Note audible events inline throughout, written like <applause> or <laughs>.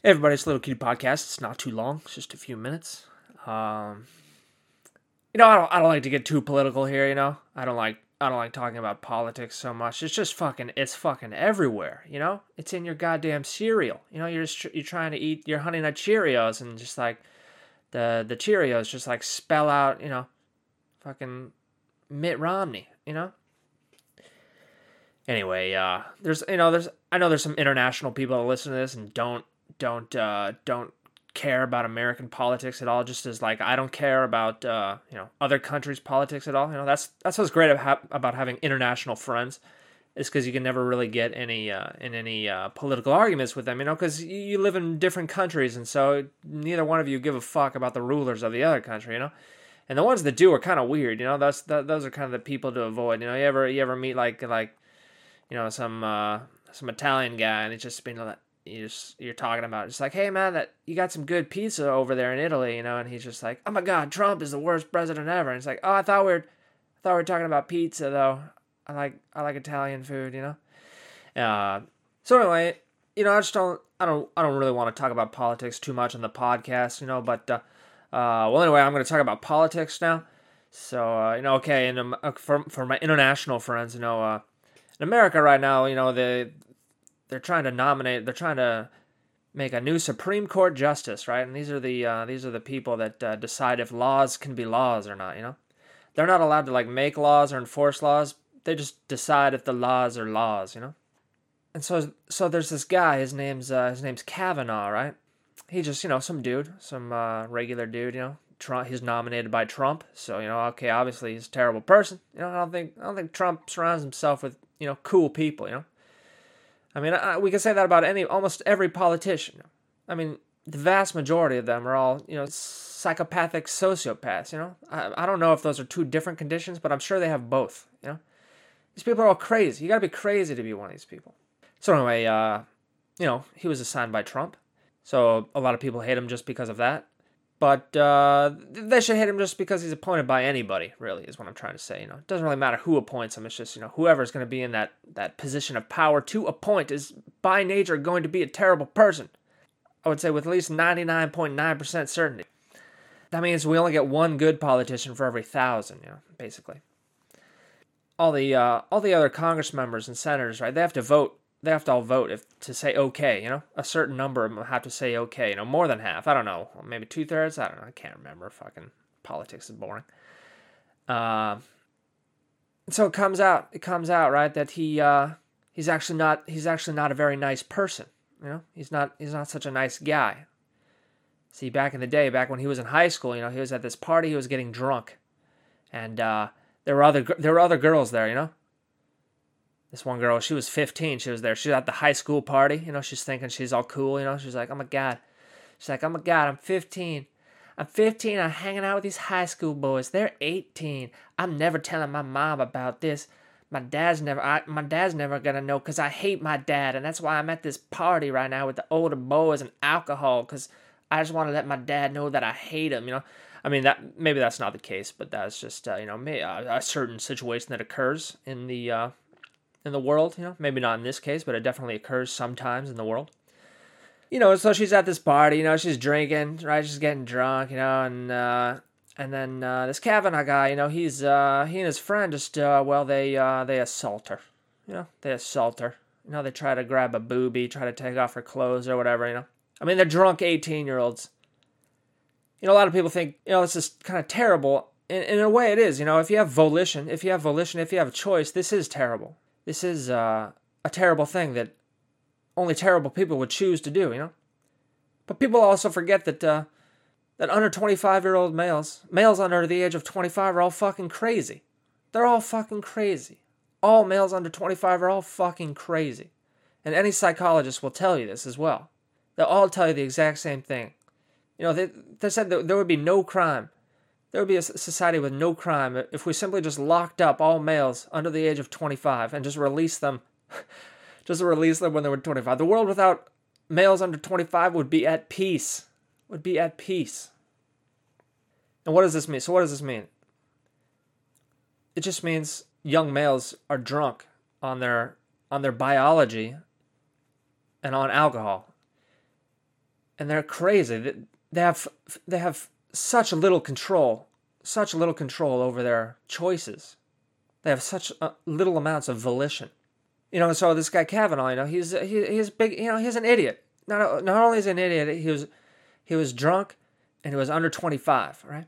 Hey everybody, it's Little Cutie Podcast. It's not too long, it's just a few minutes. Um, you know, I don't, I don't like to get too political here. You know, I don't like, I don't like talking about politics so much. It's just fucking, it's fucking everywhere. You know, it's in your goddamn cereal. You know, you're just you're trying to eat your Honey Nut Cheerios and just like the the Cheerios just like spell out, you know, fucking Mitt Romney. You know. Anyway, uh, there's you know there's I know there's some international people that listen to this and don't don't uh, don't care about American politics at all. Just as like I don't care about uh, you know other countries' politics at all. You know that's that's what's great about having international friends, is because you can never really get any uh, in any uh, political arguments with them. You know because you live in different countries, and so neither one of you give a fuck about the rulers of the other country. You know. And the ones that do are kind of weird, you know. That's that, those are kind of the people to avoid. You know, you ever you ever meet like like, you know, some uh, some Italian guy, and he's just been like, you just you're talking about it's like hey man that you got some good pizza over there in italy you know and he's just like oh my god trump is the worst president ever. And it's like oh i thought we are i thought we were talking about pizza though. I like i like italian food you know? Uh so anyway you know i just don't i don't i don't really want to talk about politics too much on the podcast you know but uh, uh well anyway i'm going to talk about politics now. So uh, you know okay and um, uh, for for my international friends you know uh in america right now you know the they're trying to nominate. They're trying to make a new Supreme Court justice, right? And these are the uh, these are the people that uh, decide if laws can be laws or not. You know, they're not allowed to like make laws or enforce laws. They just decide if the laws are laws. You know, and so so there's this guy. His name's uh, his name's Kavanaugh, right? He just you know some dude, some uh, regular dude. You know, Trump. He's nominated by Trump, so you know, okay, obviously he's a terrible person. You know, I don't think I don't think Trump surrounds himself with you know cool people. You know I mean, I, we can say that about any almost every politician. I mean, the vast majority of them are all you know psychopathic sociopaths. You know, I, I don't know if those are two different conditions, but I'm sure they have both. You know, these people are all crazy. You got to be crazy to be one of these people. So anyway, uh, you know, he was assigned by Trump, so a lot of people hate him just because of that. But uh, they should hate him just because he's appointed by anybody. Really, is what I'm trying to say. You know, it doesn't really matter who appoints him. It's just you know whoever's going to be in that that position of power to appoint is by nature going to be a terrible person. I would say with at least 99.9% certainty. That means we only get one good politician for every thousand. You know, basically. All the uh, all the other Congress members and senators, right? They have to vote they have to all vote if to say okay. You know, a certain number of them have to say okay. You know, more than half. I don't know, maybe two thirds. I don't know. I can't remember. Fucking politics is boring. Uh, so it comes out. It comes out right that he uh, he's actually not he's actually not a very nice person. You know, he's not he's not such a nice guy. See, back in the day, back when he was in high school, you know, he was at this party. He was getting drunk, and uh, there were other there were other girls there. You know, this one girl, she was 15. She was there. She was at the high school party. You know, she's thinking she's all cool. You know, she's like, oh my God. She's like, oh my God, I'm 15. I'm 15. I'm hanging out with these high school boys. They're 18. I'm never telling my mom about this. My dad's never, I, my dad's never gonna know because I hate my dad, and that's why I'm at this party right now with the older boys and alcohol because I just want to let my dad know that I hate him. You know, I mean that maybe that's not the case, but that's just uh, you know a, a certain situation that occurs in the uh, in the world, you know, maybe not in this case, but it definitely occurs sometimes in the world. You know, so she's at this party, you know, she's drinking, right? She's getting drunk, you know, and uh, and then uh, this Kavanaugh guy, you know, he's uh, he and his friend just uh, well, they uh, they assault her, you know, they assault her. You know, they try to grab a booby, try to take off her clothes or whatever, you know. I mean, they're drunk 18 year olds. You know, a lot of people think, you know, this is kind of terrible. In, in a way, it is. You know, if you have volition, if you have volition, if you have a choice, this is terrible this is uh, a terrible thing that only terrible people would choose to do, you know? But people also forget that uh, that under 25 year old males, males under the age of 25 are all fucking crazy. They're all fucking crazy. All males under 25 are all fucking crazy. And any psychologist will tell you this as well. They'll all tell you the exact same thing. You know, they, they said there would be no crime there would be a society with no crime if we simply just locked up all males under the age of 25 and just released them <laughs> just release them when they were 25 the world without males under 25 would be at peace would be at peace. And what does this mean? So what does this mean? It just means young males are drunk on their on their biology and on alcohol. And they're crazy. They have they have such little control, such little control over their choices. They have such uh, little amounts of volition. You know, so this guy Kavanaugh, you know, he's he, he's big. You know, he's an idiot. Not not only is he an idiot, he was he was drunk and he was under twenty five, right?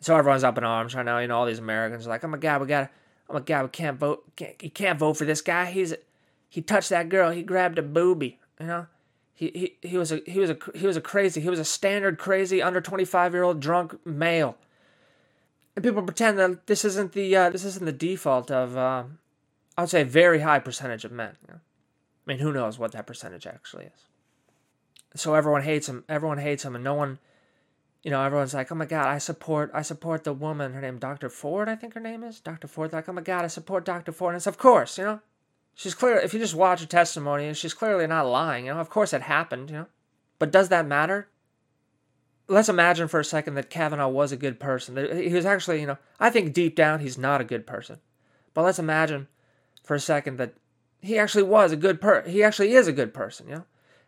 So everyone's up in arms right now. You know, all these Americans are like, "Oh my God, we gotta, oh my God, we can't vote. Can't, you can't vote for this guy. He's he touched that girl. He grabbed a booby. You know, he, he, he was a he was a he was a crazy. He was a standard crazy under twenty five year old drunk male. And people pretend that this isn't the uh, this isn't the default of uh, I would say very high percentage of men. You know? I mean, who knows what that percentage actually is. So everyone hates him. Everyone hates him, and no one, you know, everyone's like, "Oh my God, I support, I support the woman. Her name, Dr. Ford, I think her name is Dr. Ford." Like, "Oh my God, I support Dr. Ford." And it's of course, you know, She's clear. If you just watch her testimony, she's clearly not lying. You know, of course it happened. You know, but does that matter? Let's imagine for a second that Kavanaugh was a good person. He was actually, you know, I think deep down he's not a good person. But let's imagine for a second that he actually was a good per. He actually is a good person. You know,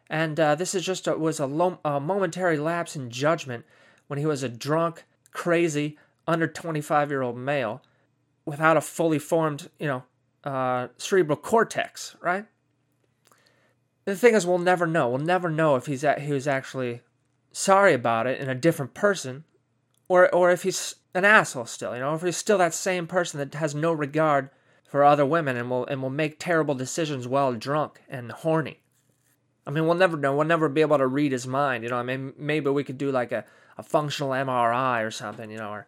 and uh, this is just a, was a, lo- a momentary lapse in judgment when he was a drunk, crazy, under twenty five year old male without a fully formed, you know, uh, cerebral cortex, right? The thing is, we'll never know. We'll never know if he's at, he was actually sorry about it in a different person, or or if he's an asshole still. You know, if he's still that same person that has no regard for other women and will and will make terrible decisions while drunk and horny. I mean, we'll never know. We'll never be able to read his mind. You know, I mean, maybe we could do like a, a functional MRI or something. You know, or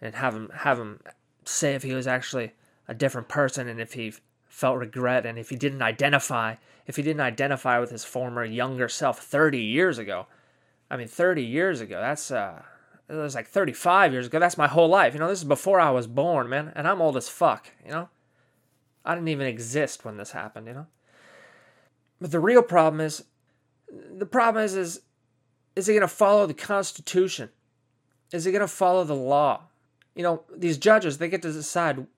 and have him have him say if he was actually a different person and if he felt regret and if he didn't identify if he didn't identify with his former younger self 30 years ago. I mean 30 years ago that's uh it was like 35 years ago. That's my whole life. You know this is before i was born man and i'm old as fuck you know? I didn't even exist when this happened you know? But the real problem is the problem is is is he going to follow the constitution? Is he going to follow the law? You know these judges they get to decide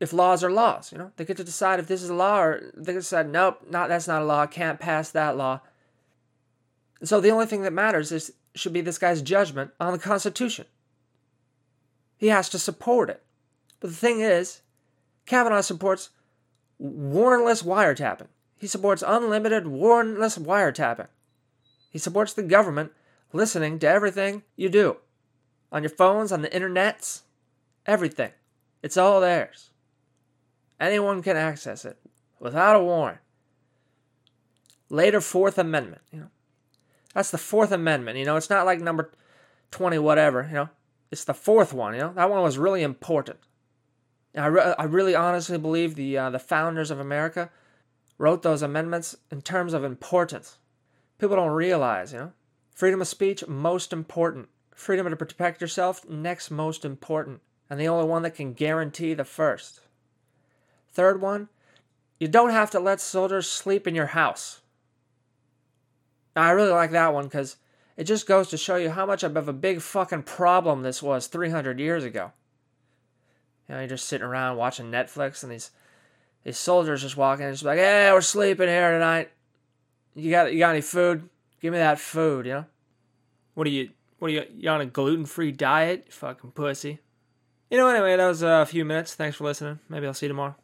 if laws are laws. You know, they get to decide if this is a law or they can decide, nope, not that's not a law. Can't pass that law. So the only thing that matters is should be this guy's judgment on the Constitution. He has to support it. But the thing is, Kavanaugh supports warrantless wiretapping. He supports unlimited warrantless wiretapping. He supports the government listening to everything you do on your phones, on the internets, everything. It's all theirs. Anyone can access it without a warrant. Later Fourth Amendment, you know. That's the Fourth Amendment, you know. It's not like number 20 whatever, you know. It's the fourth one, you know. That one was really important. And I, re- I really honestly believe the uh, the founders of America wrote those amendments in terms of importance. People don't realize, you know. Freedom of speech most important. Freedom to protect yourself next most important, and the only one that can guarantee the first. Third one, you don't have to let soldiers sleep in your house. Now, I really like that one because it just goes to show you how much of a big fucking problem this was 300 years ago. You know, you're just sitting around watching Netflix and these these soldiers just walking and just like, hey, we're sleeping here tonight. You got you got any food? Give me that food, you know? What are you what are you you on a gluten free diet? You fucking pussy. You know, anyway, that was uh, a few minutes. Thanks for listening. Maybe I'll see you tomorrow.